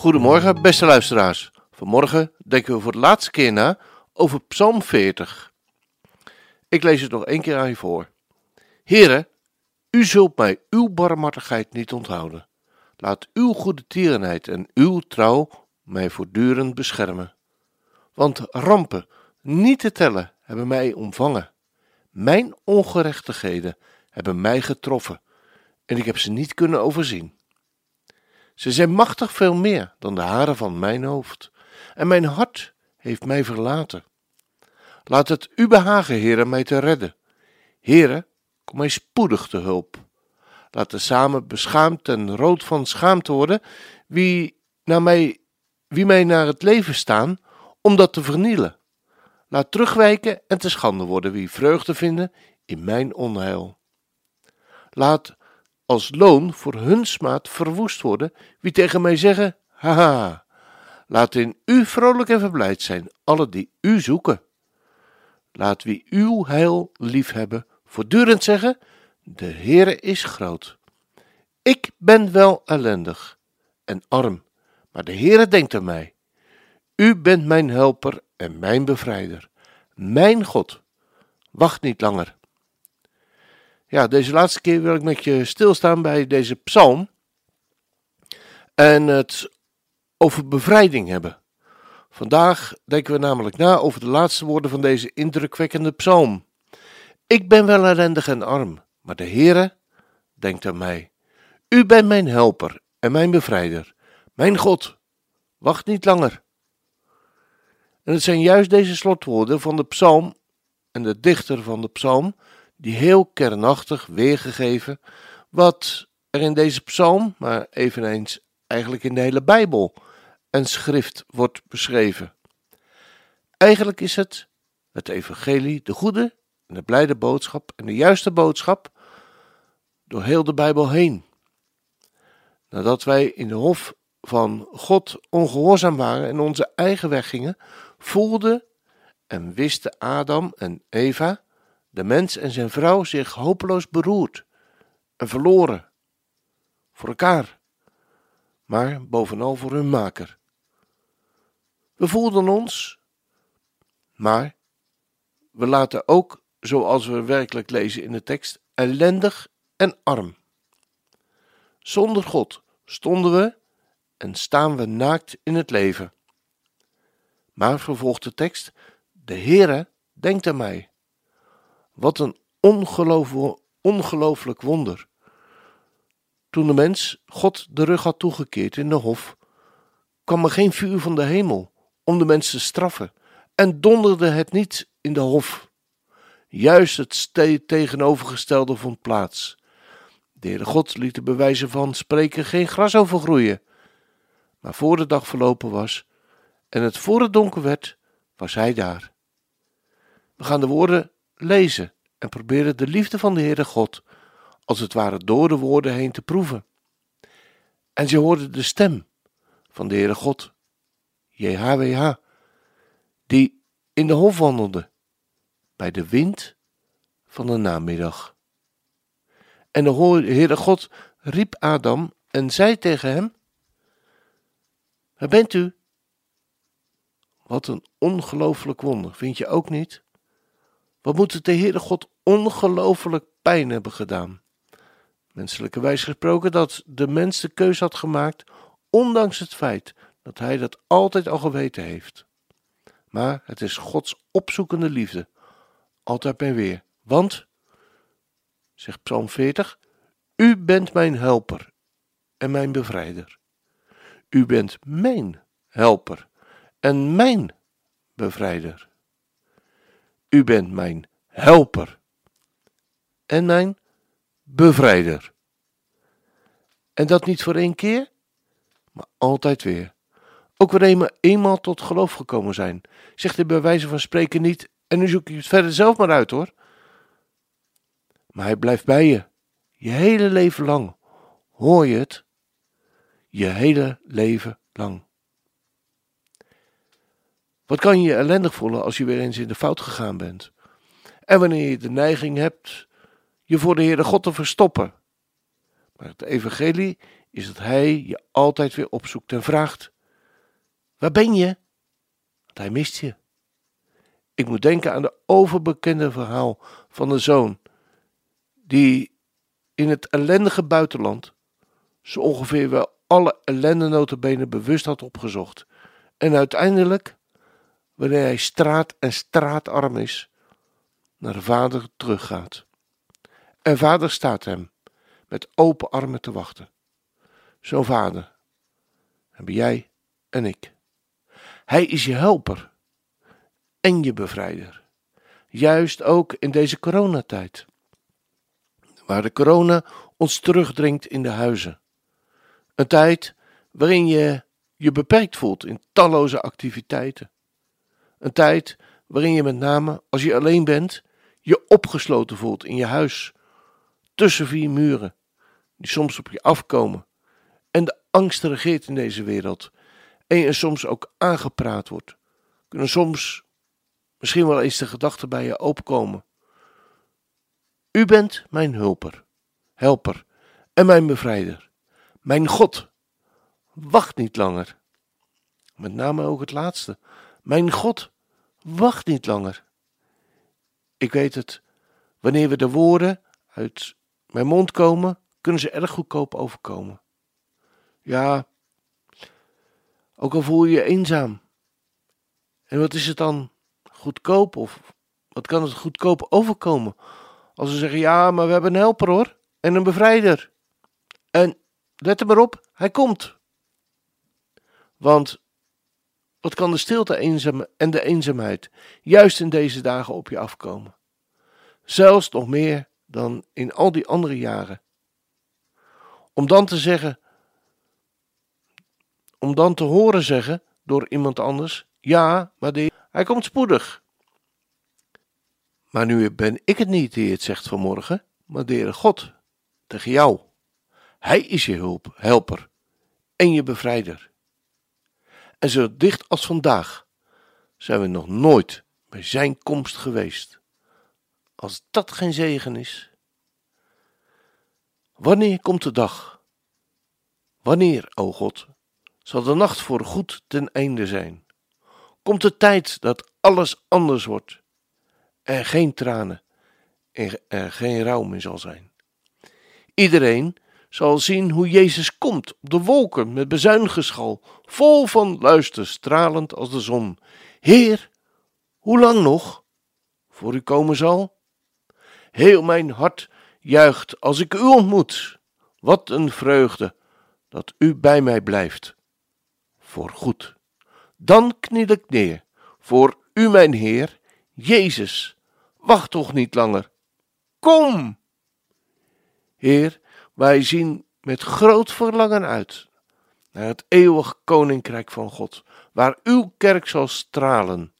Goedemorgen, beste luisteraars. Vanmorgen denken we voor de laatste keer na over Psalm 40. Ik lees het nog één keer aan je voor. Heren, u zult mij uw barmhartigheid niet onthouden. Laat uw goede tierenheid en uw trouw mij voortdurend beschermen. Want rampen, niet te tellen, hebben mij omvangen. Mijn ongerechtigheden hebben mij getroffen en ik heb ze niet kunnen overzien. Ze zijn machtig veel meer dan de haren van mijn hoofd, en mijn hart heeft mij verlaten. Laat het u behagen, heren, mij te redden. Heren, kom mij spoedig te hulp. Laten samen beschaamd en rood van schaamte worden wie, naar mij, wie mij naar het leven staan, om dat te vernielen. Laat terugwijken en te schande worden wie vreugde vinden in mijn onheil. Laat als loon voor hun smaad verwoest worden wie tegen mij zeggen: Haha, laat in u vrolijk en verblijd zijn, alle die u zoeken. Laat wie uw heil liefhebben voortdurend zeggen: De Heere is groot. Ik ben wel ellendig en arm, maar de Heere denkt aan mij. U bent mijn helper en mijn bevrijder, mijn God. Wacht niet langer. Ja, deze laatste keer wil ik met je stilstaan bij deze psalm en het over bevrijding hebben. Vandaag denken we namelijk na over de laatste woorden van deze indrukwekkende psalm. Ik ben wel ellendig en arm, maar de Heere denkt aan mij. U bent mijn helper en mijn bevrijder, mijn God. Wacht niet langer. En het zijn juist deze slotwoorden van de psalm en de dichter van de psalm die heel kernachtig weergegeven wat er in deze psalm, maar eveneens eigenlijk in de hele Bijbel en schrift wordt beschreven. Eigenlijk is het het evangelie, de goede en de blijde boodschap en de juiste boodschap door heel de Bijbel heen. Nadat wij in de hof van God ongehoorzaam waren en onze eigen weg gingen, voelden en wisten Adam en Eva, de mens en zijn vrouw, zich hopeloos beroerd en verloren voor elkaar, maar bovenal voor hun maker. We voelden ons, maar we laten ook, zoals we werkelijk lezen in de tekst, ellendig en arm. Zonder God stonden we en staan we naakt in het leven. Maar vervolgt de tekst: De Heere denkt aan mij. Wat een ongelooflijk wonder. Toen de mens God de rug had toegekeerd in de hof, kwam er geen vuur van de hemel om de mensen te straffen en donderde het niet in de hof. Juist het tegenovergestelde vond plaats. De Heere God liet de bewijzen van spreken geen gras overgroeien. Maar voor de dag verlopen was en het voor het donker werd, was hij daar. We gaan de woorden lezen en proberen de liefde van de Heere God, als het ware door de woorden heen te proeven. En ze hoorden de stem van de Heere God, JHWH, die in de hof wandelde, bij de wind van de namiddag. En de Heere God riep Adam en zei tegen hem: Waar bent u? Wat een ongelooflijk wonder, vind je ook niet? Wat moet de Heere God ongelooflijk pijn hebben gedaan? Menselijke wijs gesproken dat de mens de keus had gemaakt, ondanks het feit dat hij dat altijd al geweten heeft. Maar het is Gods opzoekende liefde, altijd bij weer. Want, zegt Psalm 40, U bent mijn helper en mijn bevrijder. U bent mijn helper en mijn bevrijder. U bent mijn helper en mijn bevrijder. En dat niet voor één keer, maar altijd weer. Ook wanneer we eenmaal tot geloof gekomen zijn, zegt hij bij wijze van spreken niet, en nu zoek je het verder zelf maar uit hoor. Maar hij blijft bij je, je hele leven lang. Hoor je het? Je hele leven lang. Wat kan je je ellendig voelen als je weer eens in de fout gegaan bent? En wanneer je de neiging hebt je voor de Heere God te verstoppen. Maar het evangelie is dat Hij je altijd weer opzoekt en vraagt: Waar ben je? Want Hij mist je. Ik moet denken aan de overbekende verhaal van de zoon die in het ellendige buitenland zo ongeveer wel alle ellende notabene bewust had opgezocht. En uiteindelijk, wanneer hij straat en straatarm is, naar de vader teruggaat. En vader staat hem met open armen te wachten. Zo'n vader hebben jij en ik. Hij is je helper en je bevrijder. Juist ook in deze coronatijd, waar de corona ons terugdringt in de huizen. Een tijd waarin je je beperkt voelt in talloze activiteiten. Een tijd waarin je met name, als je alleen bent, je opgesloten voelt in je huis, tussen vier muren, die soms op je afkomen. En de angst regeert in deze wereld. En je soms ook aangepraat wordt. Kunnen soms misschien wel eens de gedachten bij je opkomen. U bent mijn hulper, helper en mijn bevrijder. Mijn God, wacht niet langer. Met name ook het laatste. Mijn God, wacht niet langer. Ik weet het, wanneer we de woorden uit mijn mond komen, kunnen ze erg goedkoop overkomen. Ja, ook al voel je je eenzaam. En wat is het dan goedkoop of wat kan het goedkoop overkomen? Als ze zeggen, ja, maar we hebben een helper hoor, en een bevrijder. En let er maar op, hij komt. Want wat kan de stilte en de eenzaamheid juist in deze dagen op je afkomen? Zelfs nog meer dan in al die andere jaren. Om dan te zeggen, om dan te horen zeggen door iemand anders: Ja, maar de, hij komt spoedig. Maar nu ben ik het niet die het zegt vanmorgen, maar de God tegen jou. Hij is je hulp, helper en je bevrijder. En zo dicht als vandaag zijn we nog nooit bij zijn komst geweest. Als dat geen zegen is. Wanneer komt de dag? Wanneer, o God, zal de nacht voor goed ten einde zijn? Komt de tijd dat alles anders wordt? Er geen tranen en er geen rouw meer zal zijn. Iedereen zal zien hoe Jezus komt op de wolken met bezuingeschal, vol van luister, stralend als de zon. Heer, hoe lang nog voor u komen zal? Heel mijn hart juicht als ik u ontmoet. Wat een vreugde dat u bij mij blijft. Voor goed. Dan kniel ik neer voor u, mijn Heer, Jezus. Wacht toch niet langer. Kom! Heer, wij zien met groot verlangen uit naar het eeuwig koninkrijk van God, waar uw kerk zal stralen,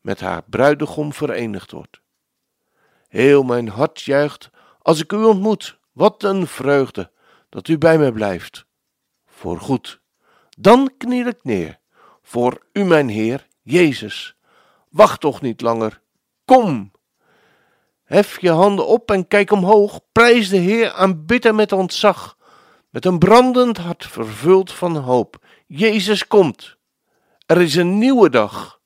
met haar bruidegom verenigd wordt. Heel mijn hart juicht als ik u ontmoet. Wat een vreugde dat u bij mij blijft. Voor goed. Dan kniel ik neer voor u, mijn Heer, Jezus. Wacht toch niet langer. Kom. Hef je handen op en kijk omhoog. Prijs de Heer, aanbid hem met ontzag. Met een brandend hart vervuld van hoop. Jezus komt. Er is een nieuwe dag.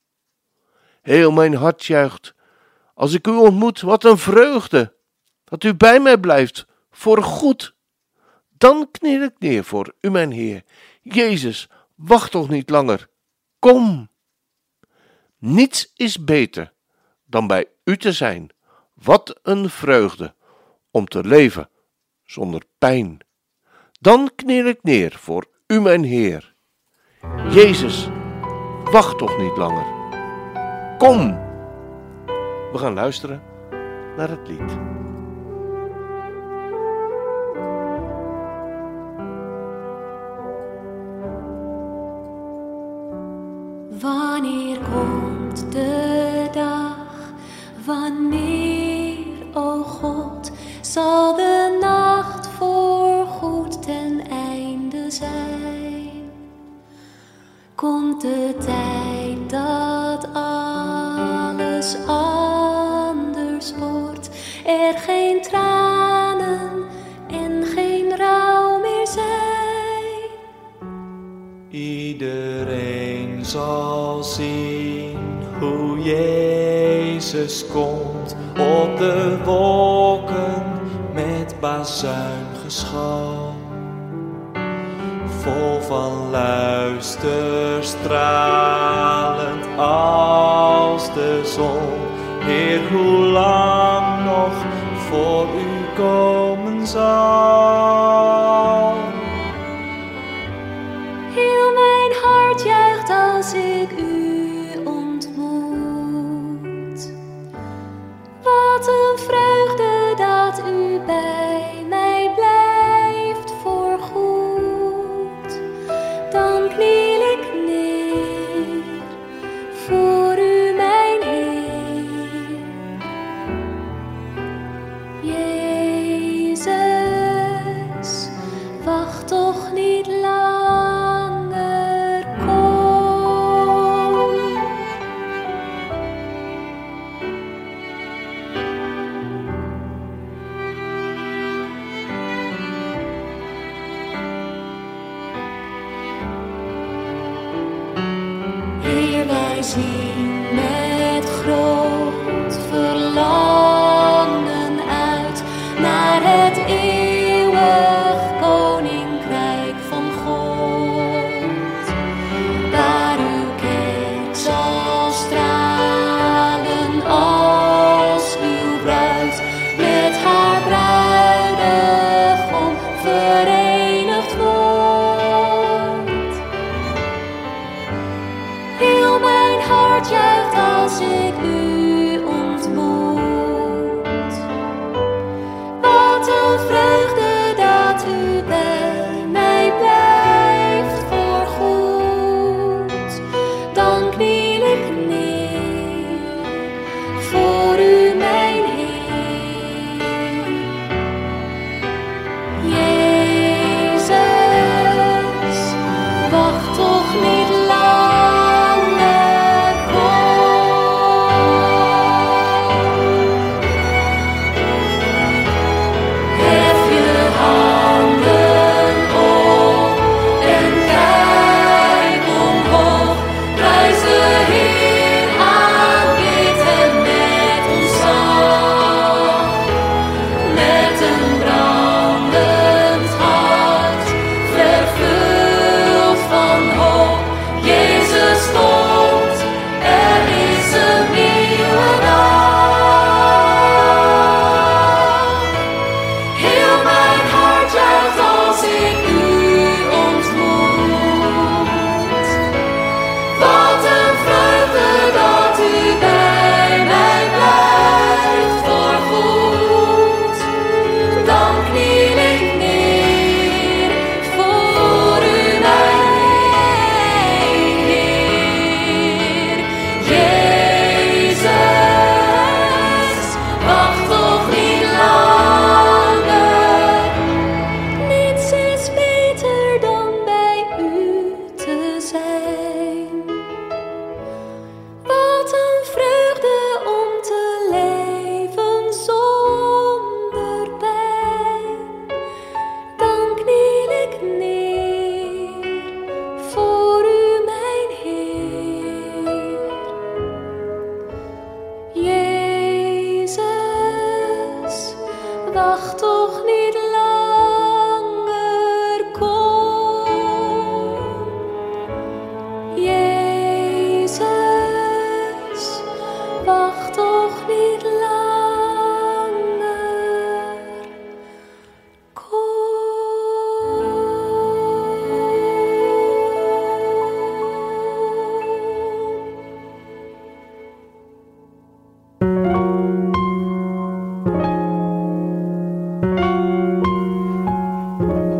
Heel mijn hart juicht. Als ik u ontmoet, wat een vreugde dat u bij mij blijft, voor goed. Dan kniel ik neer voor u, mijn Heer. Jezus, wacht toch niet langer. Kom. Niets is beter dan bij u te zijn. Wat een vreugde om te leven zonder pijn. Dan kniel ik neer voor u, mijn Heer. Jezus, wacht toch niet langer. Kom! We gaan luisteren naar het lied. Wanneer komt de dag? Wanneer Jezus komt op de wolken met bazuingeschal. Vol van luister stralend als de zon. Heer, hoe lang nog voor u komen zal.